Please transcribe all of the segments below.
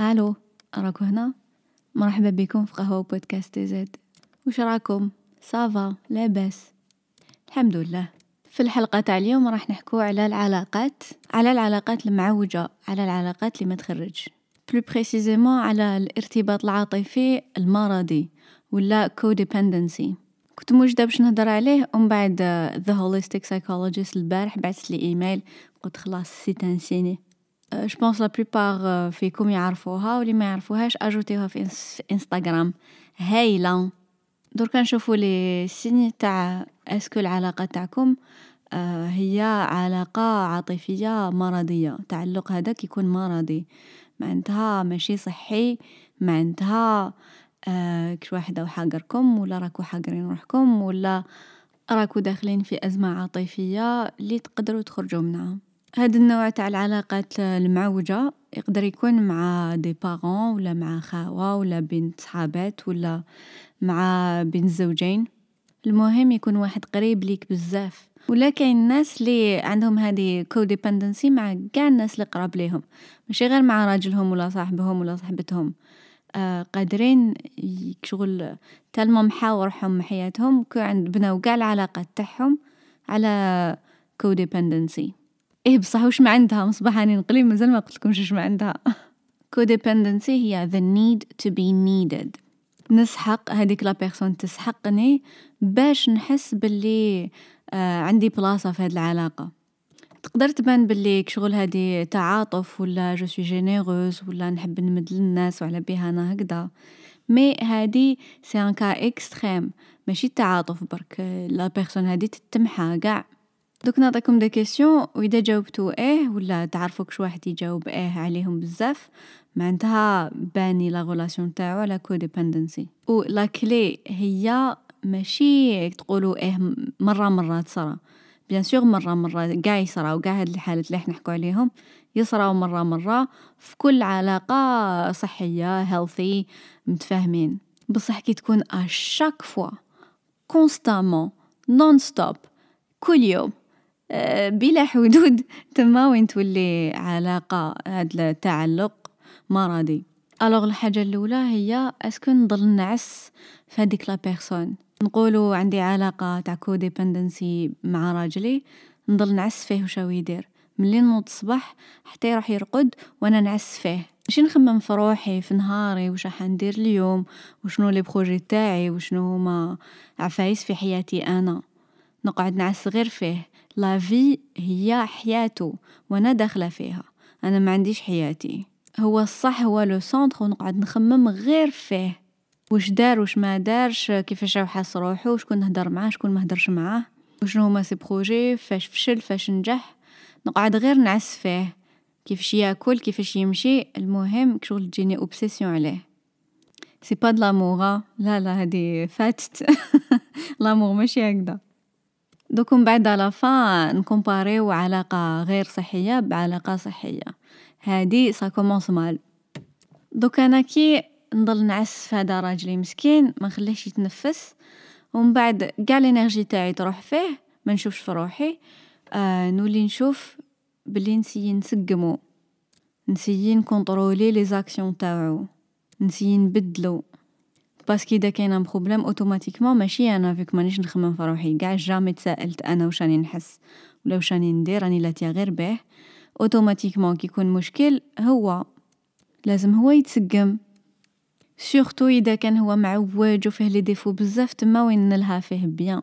ألو راكو هنا؟ مرحبا بكم في قهوة بودكاست زد وش راكم؟ ça va لاباس الحمد لله. في الحلقة تاع اليوم راح نحكو على العلاقات على العلاقات المعوجة على العلاقات اللي ما تخرج. plus précisément على الارتباط العاطفي المرضي ولا codependency كنت موجدة باش نهضر عليه ومن بعد ذا holistic psychologist البارح بعث لي إيميل قلت خلاص c'est un signe. je pense la plupart فيكم يعرفوها واللي ما يعرفوهاش أجوتيوها في انستغرام هايله دركا نشوفوا les signes تاع est-ce que العلاقة تاعكم هي علاقة عاطفية مرضية. تعلق هذاك يكون مرضي. معناتها ماشي صحي معناتها كش واحد حاقركم ولا راكو حاقرين روحكم ولا راكو داخلين في أزمة عاطفية اللي تقدروا تخرجوا منها. هاد النوع تاع العلاقات المعوجة يقدر يكون مع دي بارون ولا مع خاوة ولا بين صحابات ولا مع بين الزوجين المهم يكون واحد قريب ليك بزاف. ولا كاين الناس اللي عندهم هذه كوديبندنسي مع كاع الناس اللي قراب ليهم. ماشي غير مع راجلهم ولا صاحبهم ولا صاحبتهم. آه قادرين شغل tellement محاو روحهم حياتهم. كو عند بناو قاع العلاقات تاعهم على codependency إيه بصح وش ما عندها؟ مصباح راني نقلي مازال ما قلتلكمش وش ما عندها. codependency هي the need to be needed. نسحق هذيك la personne تسحقني باش نحس باللي آه عندي بلاصة في هاد العلاقة. تقدر تبان باللي كشغل هادي تعاطف ولا je suis généreuse ولا نحب نمد للناس وعلى بها أنا هكذا. mais هادي c'est un cas extrême ماشي التعاطف برك la personne هادي تتمحى قاع. دوك نعطيكم des questions و اذا جاوبتو إيه ولا تعرفوا كش واحد يجاوب إيه عليهم بزاف معناتها باني لا غولاسيون تاعو على codependency. و la clé هي ماشي تقولوا إيه مرة مرة تصرا. bien sûr مرة مرة قاع يصراو قاع هاد الحالات اللي راح نحكو عليهم يصراو مرة مرة في كل علاقة صحية healthy متفاهمين. بصح كي تكون à chaque fois constamment non-stop كل يوم. بلا حدود. تما وين تولي علاقة هاد التعلق؟ مرضي alors الحاجة الأولى هي est-ce que نضل نعس في هاديك la personne. نقولوا عندي علاقة تاع codependency مع راجلي نضل نعس فيه واش راه يدير؟ ملي نوض الصباح حتى يروح يرقد وأنا نعس فيه. ماشي نخمم في روحي في نهاري واش راح ندير اليوم؟ وشنو les projets تاعي؟ وشنو هما عفايس في حياتي أنا؟ نقعد نعس غير فيه. la vie هي حياته وأنا داخلة فيها. أنا ما عنديش حياتي. هو الصح هو le centre ونقعد نخمم غير فيه. واش دار واش ما دارش كيفاش راه حاس روحو شكون نهدر معاه شكون ما هدرش معاه. وشنو هما ses projets فاش فشل فاش نجح. نقعد غير نعس فيه. كيفاش ياكل كيفاش يمشي. المهم كشغل تجيني obsession عليه. c'est pas de l'amour لا لا هادي فاتت. l'amour ماشي هكذا. دوك من بعد à la fin نكومباريو علاقة غير صحية بعلاقة صحية. هادي ça commence mal. دوك أنا كي نضل نعس في هذا راجلي مسكين ما نخليهش يتنفس. ومن بعد قاع ال énergie تاعي تروح فيه ما نشوفش في روحي. آه نولي نشوف بلي نسيي نسقمو. نسيي نكونطرولي les actions تاوعو نسيي نبدلو. parce que إذا كاين un problème automatiquement ماشي أنا فيك مانيش نخمم في روحي. قاع jamais تسائلت أنا واش راني نحس. ولا واش راني ندير راني لاتيا غير بيه automatiquement كي يكون مشكل هو لازم هو يتسقم. surtout إذا كان هو معوج وفيه les défauts بزاف تما وين نلها فيه bien.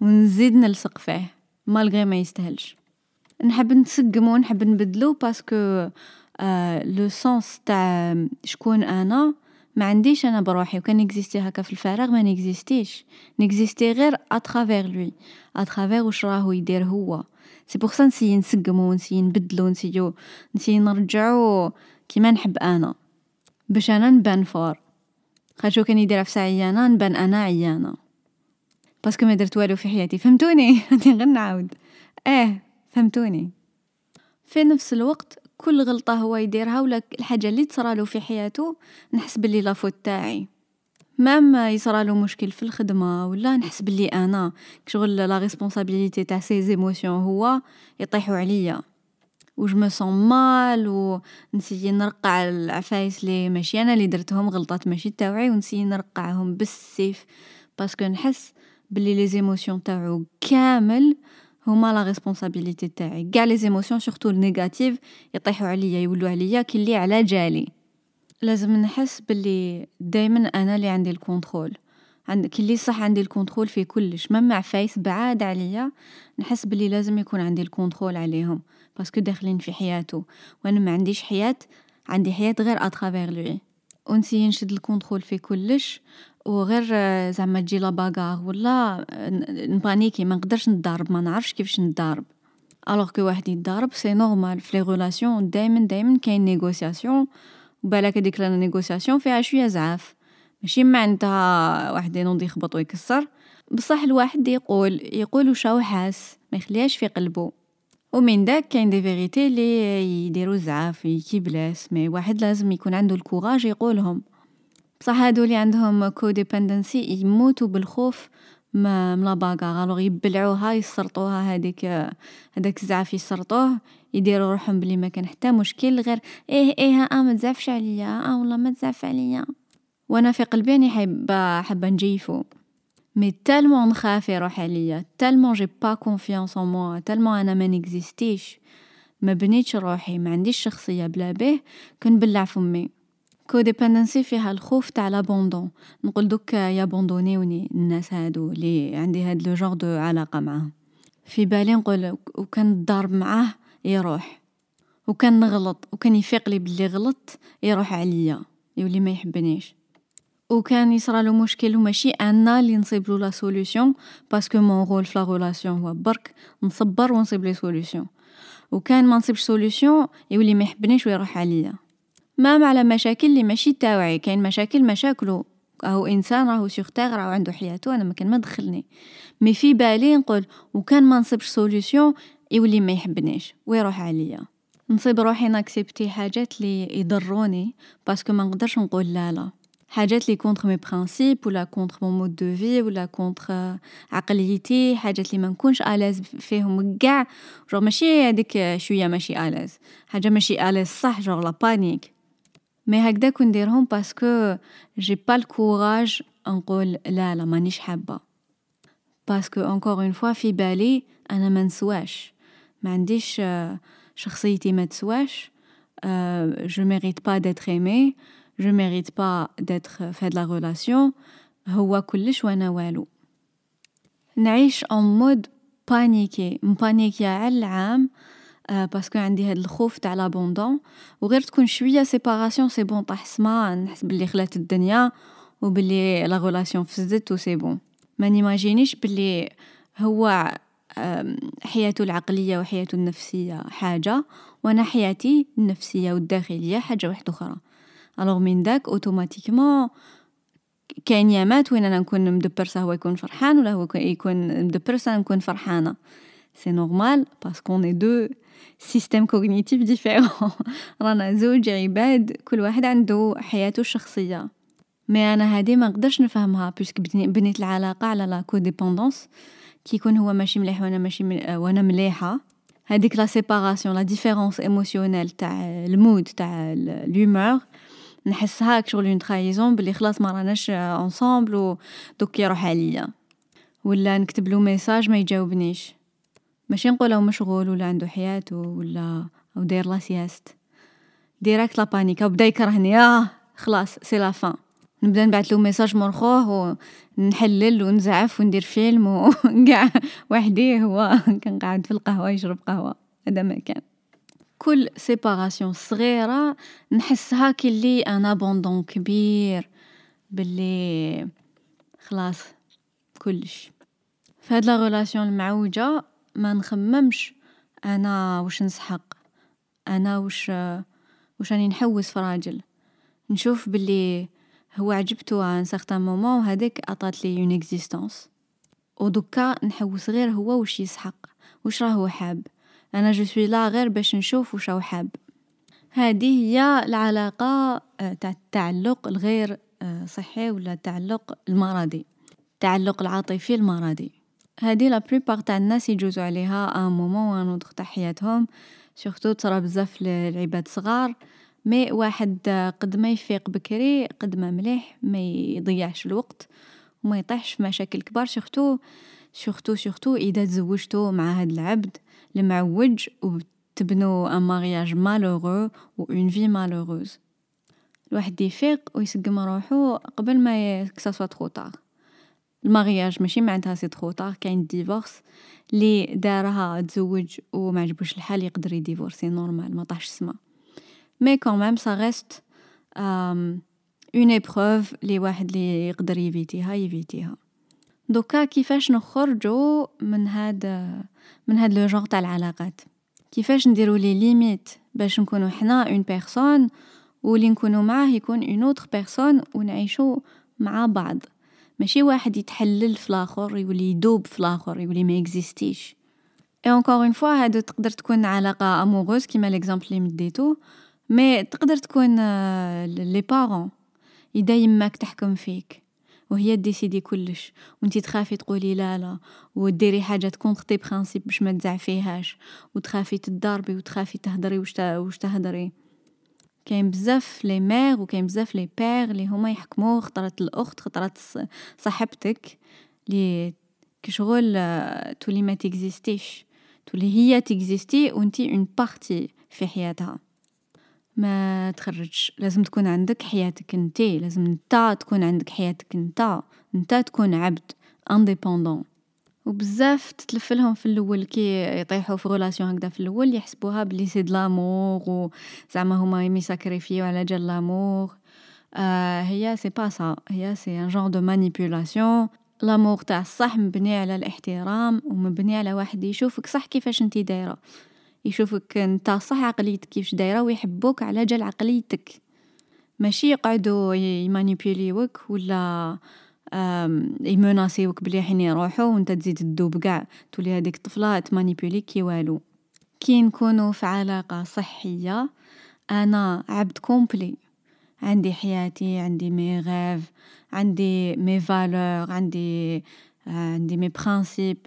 ونزيد نلصق فيه malgré ما يستاهلش. نحب نتسقمو نحب نبدلو parce que آه le sens تاع شكون أنا ما عنديش أنا بروحي وكان اكزيستي هكا في الفراغ ما نكزيستيش. نكزيستي غير à travers lui à travers واش راهو يدير هو. c'est pour ça نسيي نسقمو نسيي نبدلو نسيو نسيي نرجعو. كيما نحب أنا. باش أنا نبان fort. خاطر كان يديرها في عيانة نبان أنا عيانة parce que ما درت والو في حياتي. فهمتوني؟ غير نعاود. آه فهمتوني. في نفس الوقت كل غلطة هو يديرها ولا الحاجة اللي تصرالو في حياته نحس بلي la faute تاعي. même يصرالو مشكل في الخدمة ولا نحس بلي أنا شغل la responsabilité تاع ses émotions هو يطيحوا عليا. و je me mêle و نسيي نرقّع العفايس لي ماشي أنا لي درتهم غلطات ماشي تاوعي و نسيي نرقّعهم بالسيف. parce que نحس بلي les émotions تاوعو كامل هما la responsabilité تاعي. قاع les émotions surtout ال négatives يطيحو عليا يولو عليا كلي على جالي. لازم نحس بلي دايما أنا لي عندي ال contrôle. عند كلي صح عندي ال contrôle في كلش، même عفايس بعاد عليا نحس بلي لازم يكون عندي ال contrôle عليهم parce que داخلين في حياتو و أنا ما عنديش حياة عندي حياة غير à travers lui. و نسيي نشد ال contrôle في كلش و غير زعما تجي la bagarre ولا نبانيكي ما نقدرش نضارب ما نعرفش كيفاش نضارب. alors que واحد يضارب c'est normal في les relations دايما دايما كاين négociation و بالاك هاديك la négociation فيها شوية زعاف. ماشي معنتها واحد ينوض يخبط و يكسر، بصح الواحد يقول يقول واش راه حاس ما يخليهاش في قلبو. و من داك كاين des vérités لي يديرو زعاف qui blessent mais واحد لازم يكون عندو ال courage يقولهم. بصح هادو لي عندهم codependency يموتو بالخوف من la bagarre alors يبلعوها يسرطوها هاديك هداك الزعاف يسرطوه يديرو روحهم بلي ما كان حتى مشكل غير إيه إيه ها ما تزعفش عليا آه والله ما تزعف عليا. وأنا في قلبي راني حابة حابة نجيفو. mais tellement نخاف يروح عليا tellement j'ai pas confiance en moi tellement أنا ما نيكزيستيش ما بنيتش روحي ما عنديش شخصية بلا بيه كنبلع فمي. codependency فيها الخوف تاع l'abandon. نقول دوكا يابوندونيوني الناس هادو لي عندي هاد le genre de علاقة معاهم. في بالي نقول و كان نضارب معاه يروح. و كان نغلط و كان يفيقلي بلي غلطت يروح عليا يولي ما يحبنيش. و كان يصرالو مشكل و ماشي أنا لي نصيبلو la solution parce que mon rôle في la relation هو برك نصبر و نصيب les solutions. و كان ما نصيبش solution يولي ما يحبنيش و يروح عليا. même على مشاكل لي ماشي تاوعي كاين مشاكل مشاكلو راهو إنسان راهو sur terre راهو عندو حياتو أنا مكان ما دخلني. mais في بالي نقول و كان ما نصيبش solution يولي ما يحبنيش و يروح عليا. نصيب روحي ناكسبتي حاجات لي يضروني parce que ما نقدرش نقول لا لا. حاجات لي contre mes principes ولا contre mon mode de vie ولا contre عقليتي حاجات لي ما نكونش à l'aise فيهم قاع جوغ ماشي هاديك شوية ماشي à l'aise حاجة ماشي à l'aise صح genre la panique mais هكداك نديرهم parce que j'ai pas ال courage نقول لا لا مانيش حابة. parce que encore une fois في بالي أنا ما نسواش. ما عنديش شخصيتي ما تسواش. je mérite pas d'être aimée je mérite pas d'être في هاد la relation هو كلش وأنا والو. نعيش en mode paniquée مبانيكيا على العام. parce que عندي هاد الخوف تاع l'abandon و غير تكون شوية séparation c'est bon طيح سما نحس بلي خلات الدنيا و بلي la relation فسدت و c'est bon. ما نيماجينيش بلي هو حياتو العقلية و حياتو النفسية حاجة و أنا حياتي النفسية و الداخلية حاجة وحدوخرى. alors من داك automatiquement كاين يامات وين أنا نكون مدبرسة هو يكون فرحان ولا هو يكون مدبرسة نكون فرحانة. c'est normal parce que en deux systèmes cognitifs différents رانا زوج عباد كل واحد عندو حياتو الشخصية. mais أنا هادي ما نقدرش نفهمها puisque بنيت العلاقة على la codépendance كي يكون هو ماشي مليح و أنا ماشي و أنا مليحة هاديك la séparation la différence émotionnelle تاع ال mood تاع l'humeur نحسها كشغل une trahison بلي خلاص ما راناش ensemble و دوك يروح عليا. ولا نكتبلو message ما يجاوبنيش. ماشي نقوله مشغول ولا عندو حياتو ولا أو داير la sieste. direct la panique بدأ يكرهني آه خلاص c'est la fin. نبدأ نبعثلو message مور خوه و نحلل و نزعف و ندير فيلم و قاع وحدي هو كان قاعد في القهوة يشرب قهوة. هادا ما كان. كل séparation صغيرة نحسها كلي un abandon كبير بلي خلاص كلش. في هاد la relation المعوجة ما نخممش أنا واش نسحق، أنا واش واش راني نحوس في راجل. نشوف بلي هو عجبتو un certain moment و هاديك عطاتلي une existence. و donc نحوس غير هو واش يسحق، واش راهو حاب. أنا je suis là غير باش نشوف واش راه حاب. هادي هي العلاقة تاع التعلق الغير صحي ولا التعلق المرضي. التعلق العاطفي المرضي. هادي la plupart تاع الناس يجوزو عليها un moment ou un autre تاع حياتهم surtout تصرا بزاف لعباد صغار mais واحد قد ما يفيق بكري قد ما مليح ما يضيعش الوقت و ما يطيحش في مشاكل كبار surtout surtout surtout إذا تزوجتو مع هاد العبد المعوج و تبنو un mariage malheureux و une vie malheureuse الواحد يفيق و يسقم روحو قبل ما que ce soit trop tard ال mariage ماشي معناتها c'est trop tard كاين divorce لي دارها تزوج و معجبوش الحال يقدر ي divorcer normal ما طاحش السما. mais quand ça reste une épreuve لي واحد لي يقدر يفيتيها يفيتيها. donc كيفاش نخرجو من هاد من هاد le genre تاع العلاقات؟ كيفاش نديرو les limites باش نكونو حنا une personne و لي نكونو معاه يكون une autre personne و نعيشو مع بعض؟ ماشي واحد يتحلل في لاخر يولي يدوب في لاخر يولي ما إكزيستيش. et encore une fois هادو تقدر تكون علاقة amoureuse كيما l'exemple لي مديتو. mais تقدر تكون les parents إذا يماك تحكم فيك. وهي décider كلش. وانتي تخافي تقولي لا لا. وديري حاجات contre tes principes باش ما تزعفيهاش. وتخافي تضربي وتخافي تهدري واش تهدري. كاين بزاف les mères وكاين بزاف les pères اللي هما يحكموا خطرات الأخت خطرات صاحبتك لي كشغل تولي ما t exister ش. تولي هي t exister وانتي une partie في حياتها. ما تخرجش. لازم تكون عندك حياتك انتي. لازم نتا تكون عندك حياتك نتا نتا تكون عبد indépendant وبزاف تتلفلهم في الأول كي يطيحوا في relation هكذا في الأول يحسبوها بلي c'est de l'amour و زعما هما يمي sacrifier و على جال l'amour آه هي c'est pas ça هي c'est un genre de manipulation l'amour تاع الصح مبني على الاحترام ومبني على واحد يشوفك صح كيفاش انتي دايرة. يشوفك نتا صح عقليتك كيفاش دايرة ويحبوك على جال عقليتك. ماشي يقعدوا ي manipuler وك ولا ي menacer وك بلي حين يروحوا وإنت تزيد تدوب قاع. تولي هذيك الطفلة ت manipuler ك كي والو. كي نكونوا في علاقة صحية أنا عبد complet. عندي حياتي عندي mes rêves عندي mes valeurs عندي عندي mes principes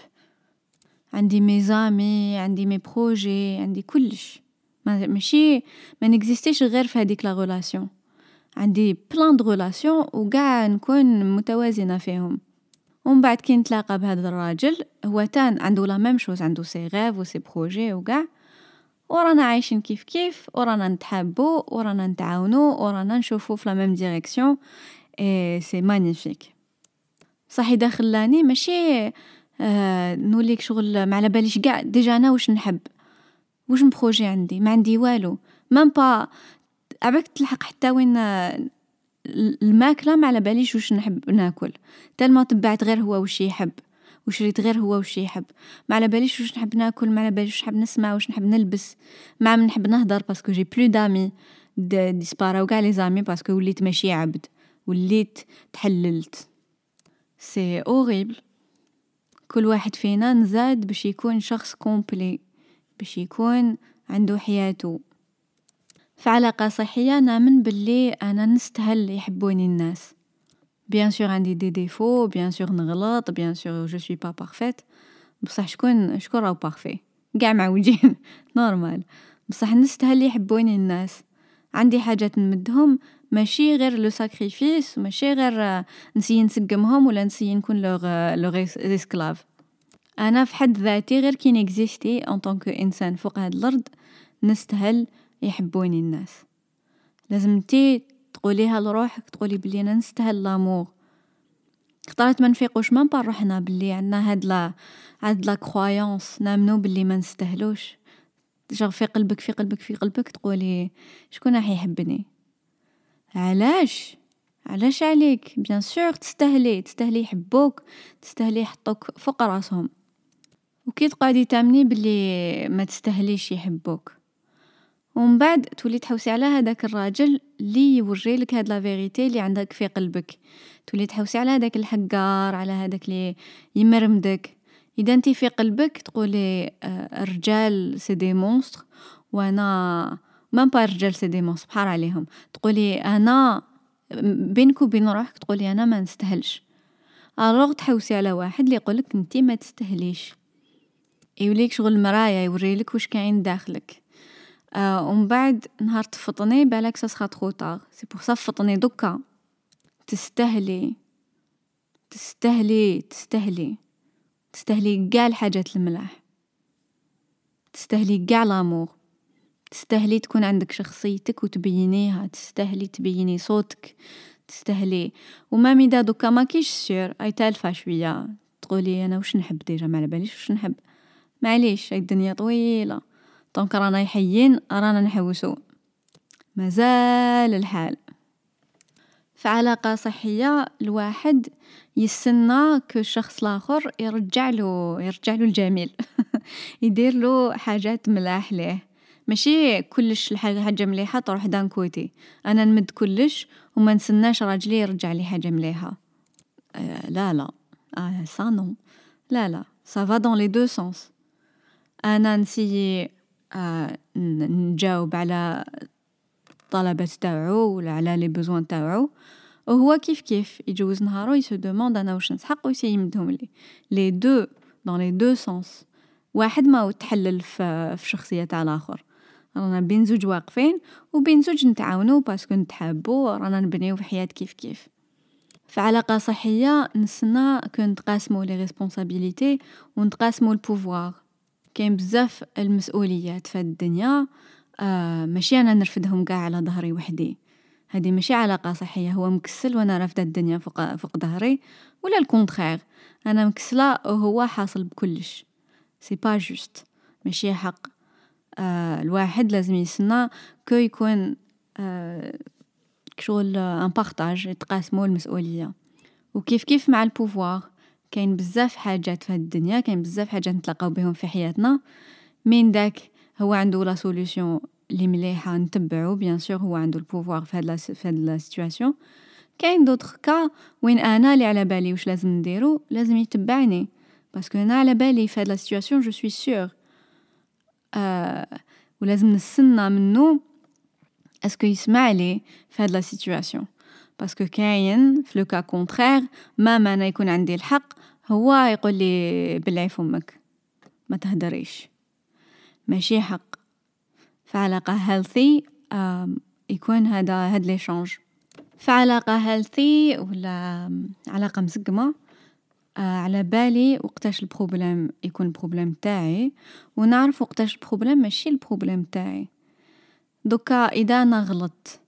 عندي mes amis عندي mes projets عندي كلش. ماشي ما n exister ش غير في هذيك لا عندي plein de relations و قاع نكون متوازنة فيهم. ومن بعد كي نتلاقى بهذا الراجل هو تان عنده la même chose عنده ses rêves و ses projets و قاع. ورانا عايشين كيف كيف ورانا نتحابو ورانا نتعاونو ورانا نشوفو في la même direction et c'est magnifique صح اذا خلاني ماشي آه نوليك شغل ما على باليش قاع. déjà أنا واش نحب؟ واش projet عندي؟ ما عندي والو. même pas عباك تلحق حتى وين الماكلة؟ ما على باليش واش نحب ناكل. tellement تبعت غير هو واش يحب وشريت غير هو واش يحب. ما على باليش واش نحب ناكل ما على باليش واش نحب نسمع واش نحب نلبس. ما من نحب نهضر parce que j'ai plus d'amis disparaître او قاع les amis parce que وليت ماشي عبد. وليت تحللت. c'est horrible كل واحد فينا نزاد باش يكون شخص complet باش يكون عنده حياته. في علاقة صحية نامن باللي أنا نستهل يحبوني الناس. bien sûr عندي des défauts bien sûr نغلط bien sûr je suis pas parfaite بصح شكون شكون راهو parfait قاع معوجين normal بصح نستهل يحبوني الناس. عندي حاجات نمدهم ماشي غير le sacrifice ماشي غير n essayer نسقمهم ولا n essayer نكون leur leur esclave أنا في حد ذاتي غير كي n exister en tant que انسان فوق هاد الأرض نستهل يحبوني الناس. لازم انتي تقوليها لروحك تقولي بلي أنا نستاهل l'amour. خطرات ما نفيقوش ما با روحنا بلي عندنا هاد لا هاد la croyance. نامنو بلي ما نستاهلوش. جا في قلبك في قلبك في قلبك تقولي شكون راح يحبني. علاش؟ علاش عليك؟ bien sûr تستاهلي تستاهلي يحبوك تستاهلي يحطوك فوق راسهم. وكي تقعدي تأمني بلي ما تستاهليش يحبوك. ومن بعد تولي تحوسي على هذاك الراجل اللي يوريلك هاد la vérité اللي عندك في قلبك. تولي تحوسي على هذاك الحقار على هذاك اللي يمرمدك. إذا انت في قلبك تقولي آه، الرجال c'est des monstres وأنا ما با الرجال c'est des monstres بحار عليهم. تقولي أنا بينك وبين روحك تقولي أنا ما نستاهلش. alors تحوسي على واحد اللي يقولك انت ما تستهليش يوليك شغل مرايا يوريلك واش كاين داخلك. ومن بعد نهار تفطني بالك ça trop tard c'est pour فطني دوكا. تستهلي. تستهلي. تستهلي. تستهلي قاع الحاجات الملاح. تستهلي قاع l'amour. تستهلي تكون عندك شخصيتك وتبينيها. تستهلي تبيني صوتك. تستهلي. وما ميدا دوكا ما كيش sûre. أي تالفة شوية. تقولي أنا وش نحب déjà؟ ما على باليش وش نحب. معليش الدنيا طويلة. donc رانا حيين رانا نحوسو. مازال الحال. في علاقة صحية الواحد يستنى que الشخص الآخر يرجع له يرجع له الجميل. يدير له حاجات ملاح ليه. ماشي كلش الحاجة حاجة مليحة تروح d'un côté. أنا نمد كلش وما نسناش راجلي يرجع لي حاجة مليحة. آه لا لا. آه ça non لا لا. ça va dans les deux sens أنا نسيي نجاوب على الطلبات تاوعو ولا على les besoins تاوعو وهو كيف كيف يجوز نهارو يسو demande أنا واش نسحق ويسي يمدهم لي. les deux dans les deux sens واحد ما تحلل في, شخصية تاع الآخر. رانا بين زوج واقفين وبين زوج نتعاونو parce que نتحابو رانا نبنيو في حياة كيف كيف. في علاقة صحية نسنا que نتقاسمو les responsabilités و نتقاسمو ال pouvoir كاين بزاف المسؤوليات في الدنيا آه ماشي أنا نرفدهم قاع على ظهري وحدي. هذه ماشي علاقة صحية هو مكسل وأنا رافدة الدنيا فوق فوق ظهري ولا au contraire أنا مكسلة وهو حاصل بكلش. c'est pas juste ماشي حق. آه الواحد لازم يسنى que يكون آه شغل un partage يتقاسموا المسؤولية. وكيف كيف مع ال pouvoir كاين بزاف حاجات في الدنيا كاين بزاف حاجات نتلاقاو بهم في حياتنا. من داك؟ هو عنده la solution لي مليحة نتبعو bien sûr هو عنده ال pouvoir في هاد في هاد la situation كاين d'autres cas وين أنا لي على بالي واش لازم نديرو لازم يتبعني. parce que أنا على بالي في هاد la situation je suis sûre آه ولازم نستنى منو؟ est-ce que يسمع لي في هاد la situation parce que كاين في le cas contraire même أنا يكون عندي الحق هو يقول لي بلعي فمك ما تهدريش ماشي حق في علاقة healthy يكون هذا هاد l'échange في علاقة healthy ولا علاقة مسقمة على بالي وقتاش ال problème يكون ال problème تاعي ونعرف وقتاش ال problème ماشي ال problème تاعي دوكا اذا أنا غلطت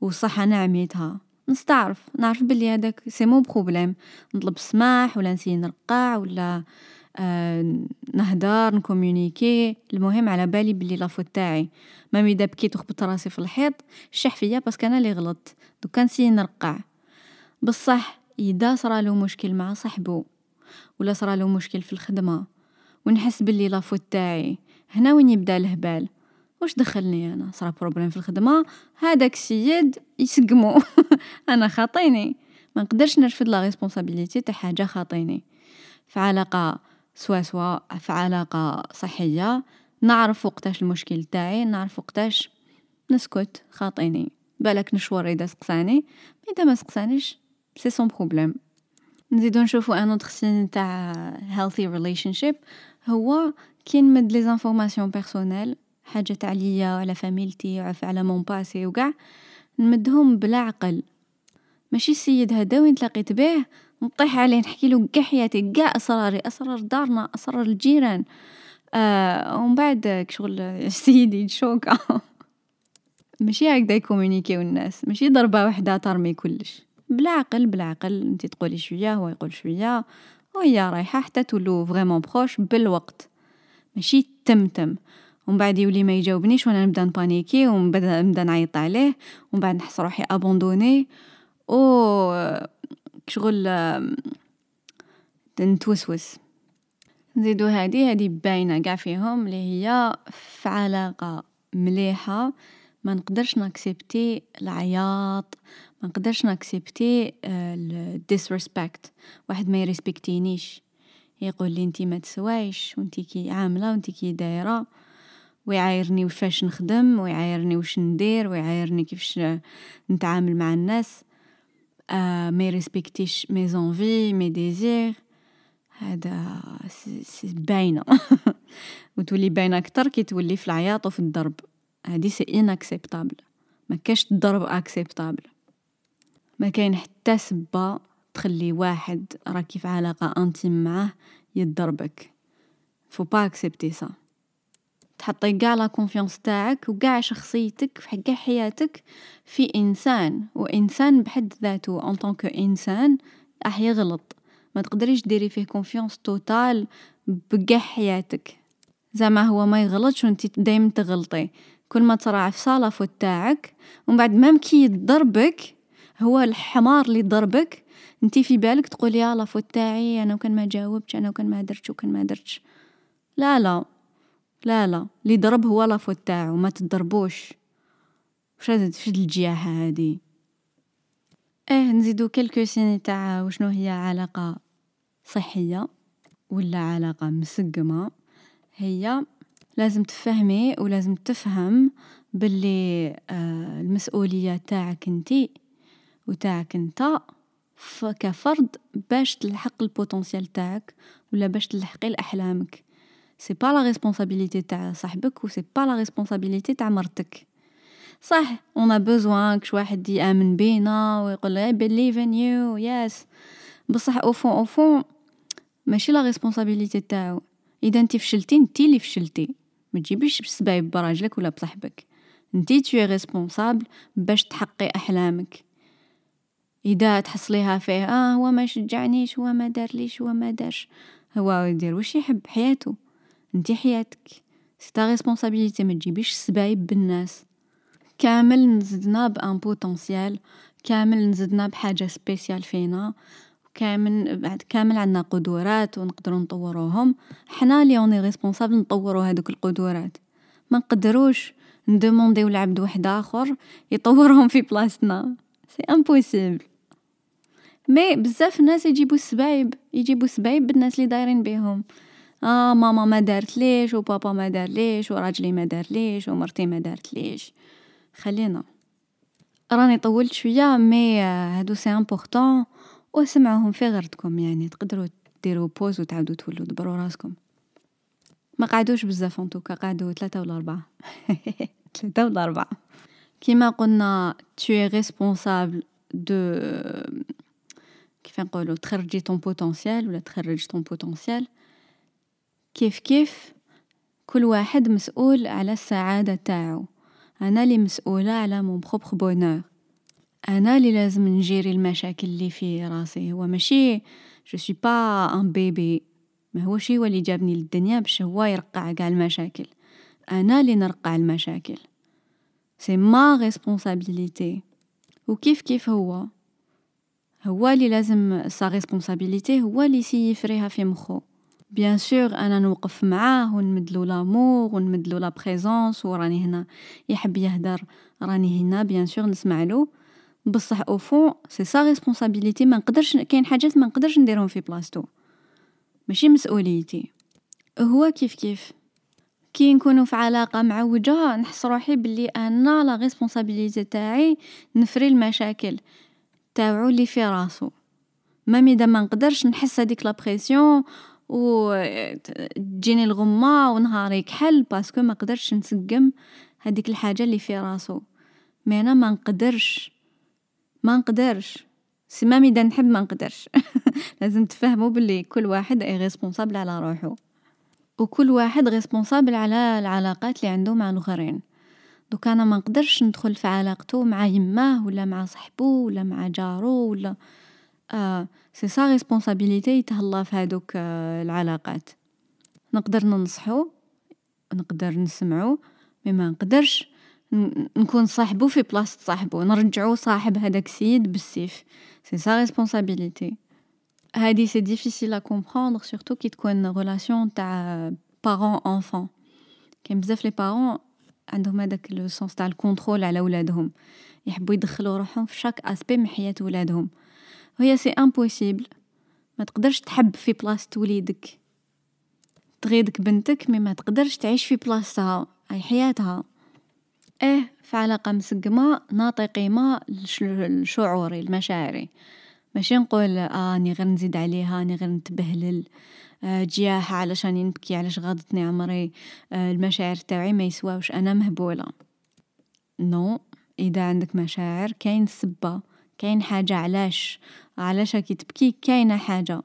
وصح أنا عميتها نستعرف نعرف بلي هذاك c'est mon problème نطلب السماح ولا نسي نرقع ولا آه نهدر نكومونيكي. المهم على بالي بلي la faute تاعي. même إذا بكيت وخبطت راسي في الحيط شح فيا parce que أنا اللي غلطت دوكا نسي نرقع بصح إذا صرالو مشكل مع صاحبو ولا صرالو مشكل في الخدمة ونحس بلي la faute تاعي. هنا وين يبدا الهبال؟ واش دخلني أنا؟ صرا problème في الخدمة. هذاك السيد يسقمو. أنا خاطيني. ما نقدرش نرفد la responsabilité تاع حاجة خاطيني. في علاقة سوا سوا في علاقة صحية. نعرف وقتاش المشكل تاعي نعرف وقتاش نسكت. خاطيني. بالك نشور إذا سقساني. إذا ما سقسانيش c'est son problème نزيدو نشوفو un autre signe تاع healthy relationship. هو كي نمد les informations personnelles حاجات عليا وعلى فاميلتي وعلى mon passé وقاع نمدهم بلا عقل ماشي السيد هذا وين تلاقيت به؟ نطيح عليه نحكي له قاع حياتي قاع أسراري أسرار دارنا أسرار الجيران. آه ومن بعد شغل السيد يتشوكا ماشي هكذا يكومونيكيو الناس. ماشي ضربة وحدة ترمي كلش. بالعقل بالعقل. انت تقولي شوية هو يقول شوية. وهي رايحة حتى تولو vraiment proches بالوقت. ماشي تمتم. ومن بعد يولي ما يجاوبنيش وأنا نبدأ نبانيكي ونبدا نبدأ نعيط عليه ومن بعد نحس روحي abandonnée. أو شغل نتوسوس. نزيدو هادي هادي باينة قاع فيهم اللي هي في علاقه مليحة. ما نقدرش ناكسبتي العياط ما نقدرش ناكسبتي ال disrespect واحد ما يريسبكتينيش. يقول لي أنتي ما تسوايش وأنتي كي عاملة وأنتي كي دايرة. ويعايرني وفاش نخدم ويعايرني واش ندير ويعايرني كيفاش نتعامل مع الناس. آه même mes envies mes désirs هذا باينة. وتولي باينة أكثر كي تولي في العياط وفي الضرب. هادي c'est inacceptable ما كاش الضرب acceptable ما كاين حتى سبة تخلي واحد راكي في علاقة intime معاه يضربك. faut pas accepter ça تحطي قاع la confiance تاعك وقاع شخصيتك في قاع حياتك في إنسان وإنسان بحد ذاته en tant que إنسان راح يغلط. ما تقدريش ديري فيه confiance totale بقاع حياتك. زعما هو ما يغلطش وانت دايما تغلطي. كل ما تصرى في la faute تاعك ومن بعد même كي يضربك هو الحمار اللي ضربك انتي في بالك تقولي يا la faute تاعي أنا وكان ما جاوبتش أنا وكان ما درتش وكان ما درتش. لا لا. لا لا اللي ضرب هو la faute تاعو ما تضربوش. واش فد الجياحة هادي؟ آه نزيدو quelques signes تاع وشنو هي علاقة صحية ولا علاقة مسقمة. هي لازم تفهمي ولازم تفهم باللي آه المسؤولية تاعك انتي وتاعك انت كفرد باش تلحق ال potentiel تاعك ولا باش تلحقي لأحلامك. c'est pas la responsabilité تاع صاحبك و c'est pas la responsabilité تاع مرتك صح on a besoin كش واحد يامن بينا ويقول I believe in you yes بصح au fond au fond ماشي la responsabilité تاعو اذا انت فشلتي انتي اللي فشلتي ما تجيبيش السبايب براجلك ولا بصاحبك انتي t'es responsable باش تحقي احلامك اذا تحصليها فيه آه هو ما شجعنيش هو ما دارليش هو ما دارش هو يدير واش يحب حياته انتي حياتك. c'est ta responsabilité ما تجيبيش السبايب بالناس. كامل نزدنا ب un potentiel كامل نزدنا بحاجة spéciale فينا. كامل بعد كامل عندنا قدرات ونقدروا نطوروهم. حنا لي on est responsables نطوروا هذوك القدرات ما نقدروش ندومونديو لعبد واحد آخر يطورهم في بلاصتنا. c'est impossible mais بزاف الناس يجيبوا السبايب يجيبوا السبايب بالناس اللي دايرين بيهم. آه ماما ما دارت ليش وبابا ما دار ليش وراجلي ما دار ليش ومرتي ما دارت ليش. خلينا. راني طولت شوية mais هادو c'est important وسمعوهم في غردكم يعني تقدروا ديروا pause وتعاودوا تولوا دبروا راسكم. ما قعدوش بزاف en tout cas قعدوا ثلاثة ولا أربعة. ثلاثة ولا أربعة. كيما قلنا tu es responsable de كيف نقولوا تخرجي ton potentiel ولا تخرج ton potentiel كيف كيف كل واحد مسؤول على السعادة تاعو. أنا اللي مسؤولة على mon propre bonheur أنا اللي لازم نجيري المشاكل اللي في راسي. هو ماشي je suis pas un bébé ما هوش هو اللي جابني للدنيا باش هو يرقع قاع المشاكل. أنا اللي نرقع المشاكل. c'est ma responsabilité وكيف كيف هو؟ هو اللي لازم sa responsabilité هو اللي c'est يفريها في مخو bien sûr أنا نوقف معاه ونمدلو l'amour ونمدلو la présence وراني هنا يحب يهدر. راني هنا bien sûr نسمعلو بصح au fond c'est sa responsabilité ما نقدرش كاين حاجات ما نقدرش نديرهم في بلاصتو. ماشي مسؤوليتي. هو كيف كيف؟ كي نكونوا في علاقة معوجه نحس روحي بلي أنا la responsabilité تاعي نفري المشاكل تاوعو اللي في راسو. même إذا ما نقدرش نحس هذيك la pression و تجيني الغمة ونهاري يكحل parce que ما قدرش نسقم هذيك الحاجة اللي في راسو. mais أنا ما نقدرش ما نقدرش. c'est même اذا نحب ما نقدرش. لازم تفهموا باللي كل واحد est responsable على روحو. وكل واحد responsable على العلاقات اللي عنده مع الآخرين. دوك أنا ما نقدرش ندخل في علاقته مع يماه ولا مع صاحبو ولا مع جارو ولا آه c'est sa responsabilité يتهلا في هادوك آه العلاقات. نقدر ننصحو نقدر نسمعو mais ما نقدرش نكون صاحبو في بلاصة صاحبو نرجعو صاحب هداك السيد بالسيف. c'est sa responsabilité هادي c'est difficile à comprendre surtout كي تكون relation تاع parent enfant كاين بزاف les parents عندهم هذاك le sens تاع ال contrôle على ولادهم. يحبوا يدخلوا روحهم في chaque aspect من حياة ولادهم. وهي c'est impossible ما تقدرش تحب في بلاصة وليدك. تغيدك بنتك مي ما تقدرش تعيش في بلاصتها هاي حياتها. إيه في علاقة مسقمة نعطي قيمة لشعوري المشاعري ماشي نقول آه أني غير نزيد عليها أني غير نتبهلل. آه جياحة علشان نبكي علاش غاضتني عمري؟ آه المشاعر تاوعي ما يسواوش أنا مهبولة. نو إذا عندك مشاعر كاين سبة. كاين حاجة علاش؟ علاش راكي تبكي؟ كاينة حاجة.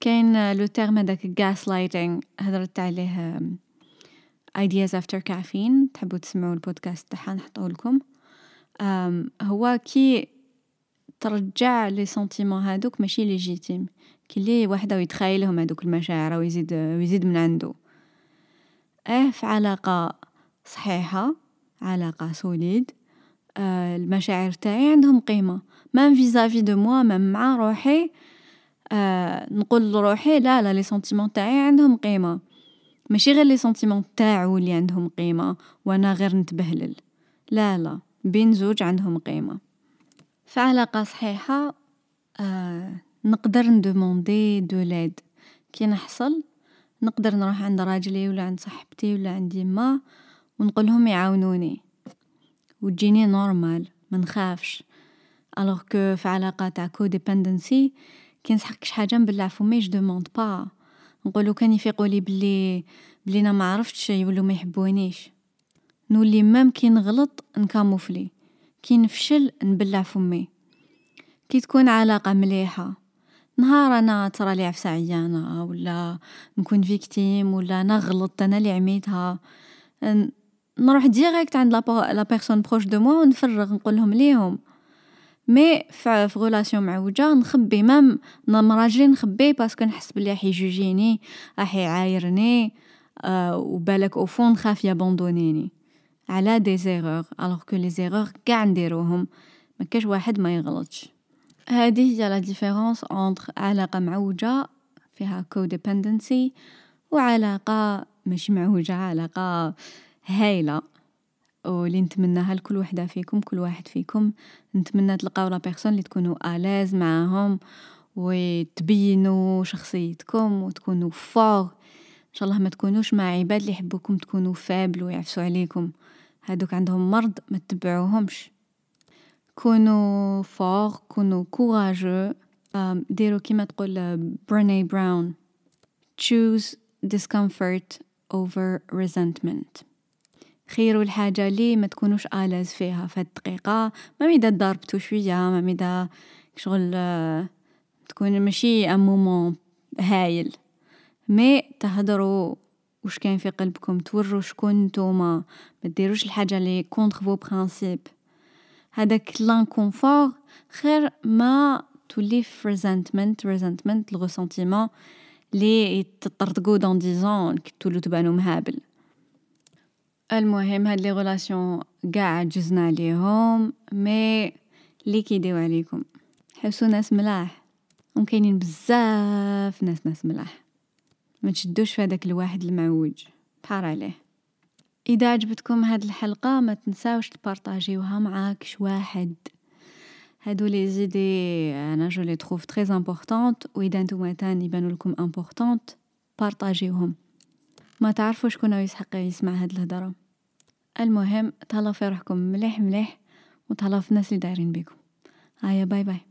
كاين le terme هذاك gaslighting هدرت عليه ideas after caffeine. تحبوا تسمعوا البودكاست تاعها نحطوه لكم. هو كي ترجع les sentiments هادوك ماشي légitimes كي لي وحده يتخايلهم هادوك المشاعر ويزيد ويزيد من عنده. آه في علاقة صحيحة علاقة solide المشاعر تاعي عندهم قيمة. même vis-à-vis de moi même مع روحي آه نقول لروحي لا لا les sentiments تاعي عندهم قيمة. ماشي غير les sentiments تاعو اللي عندهم قيمة وأنا غير نتبهلل. لا لا بين زوج عندهم قيمة. في علاقة صحيحة آه نقدر ندوموندي de l'aide. كي نحصل نقدر نروح عند راجلي ولا عند صاحبتي ولا عند يما ونقولهم يعاونوني. وتجيني normal ما نخافش. alors que في علاقة تاع codependency كي نسحقش حاجة نبلع فمي je demande pas نقولو كان يفيقولي بلي بلي ما عرفتش يولو ما يحبونيش. نولي même كي نغلط نكاموفلي. كي نفشل نبلع فمي كي تكون علاقة مليحة. نهار أنا تصرالي عفسة عيانة ولا نكون victime ولا أنا غلطت أنا اللي عملتها. نروح direct عند la personne proche de moi ونفرغ نقولهم ليهم mais في relation معوجة نخبي même راجلي نخبيه parce que نحس بلي راح يجوجيني راح يعايرني آه وبالك au fond نخاف يابوندونيني. على des erreurs alors que les erreurs قاع نديروهم. ما كاش واحد ما يغلطش. هذه هي la différence entre علاقة معوجة فيها codependency وعلاقة ماشي معوجة علاقة هايلة. ولي نتمناها لكل وحدة فيكم كل واحد فيكم. نتمنى تلقاو la personne اللي تكونوا à l'aise معاهم وتبينوا شخصيتكم وتكونوا forts إن شاء الله ما تكونوش مع عباد اللي يحبوكم تكونوا faibles ويعفسوا عليكم. هادوك عندهم مرض ما تتبعوهمش. كونوا forts كونوا courageux. ديروا كيما تقول بريني براون choose discomfort over resentment. خيروا الحاجة اللي ما تكونوش à l'aise فيها. في الدقيقة même إذا ضربتو شوية même إذا شغل تكون ماشي un moment هايل. mais تهدروا وش كاين في قلبكم توروا شكون نتوما. ما ديروش الحاجة اللي contre vos principes هذاك l'inconfort خير ما تولي في resentment le ressentiment لي تطرطقو dans dix ans تولو تبانو مهابل. المهم هاد les relations قاع عجزنا عليهم mais لي كيديو عليكم. حسو ناس ملاح. وكاينين بزاف ناس ناس ملاح. ما تشدوش في هذاك الواحد المعوج. بحار عليه. إذا عجبتكم هاد الحلقة ما تنساوش تبارطاجيوها مع كش واحد. هادو les idées أنا je les trouve très importantes واذا نتوما تاني يبانو لكم importantes بارطاجيوهم. ما تعرفوا شكون يسحق يسمع هاد الهضرة. المهم تهلاو في روحكم مليح مليح وتهلاو في الناس اللي دايرين بيكم. هيا باي باي.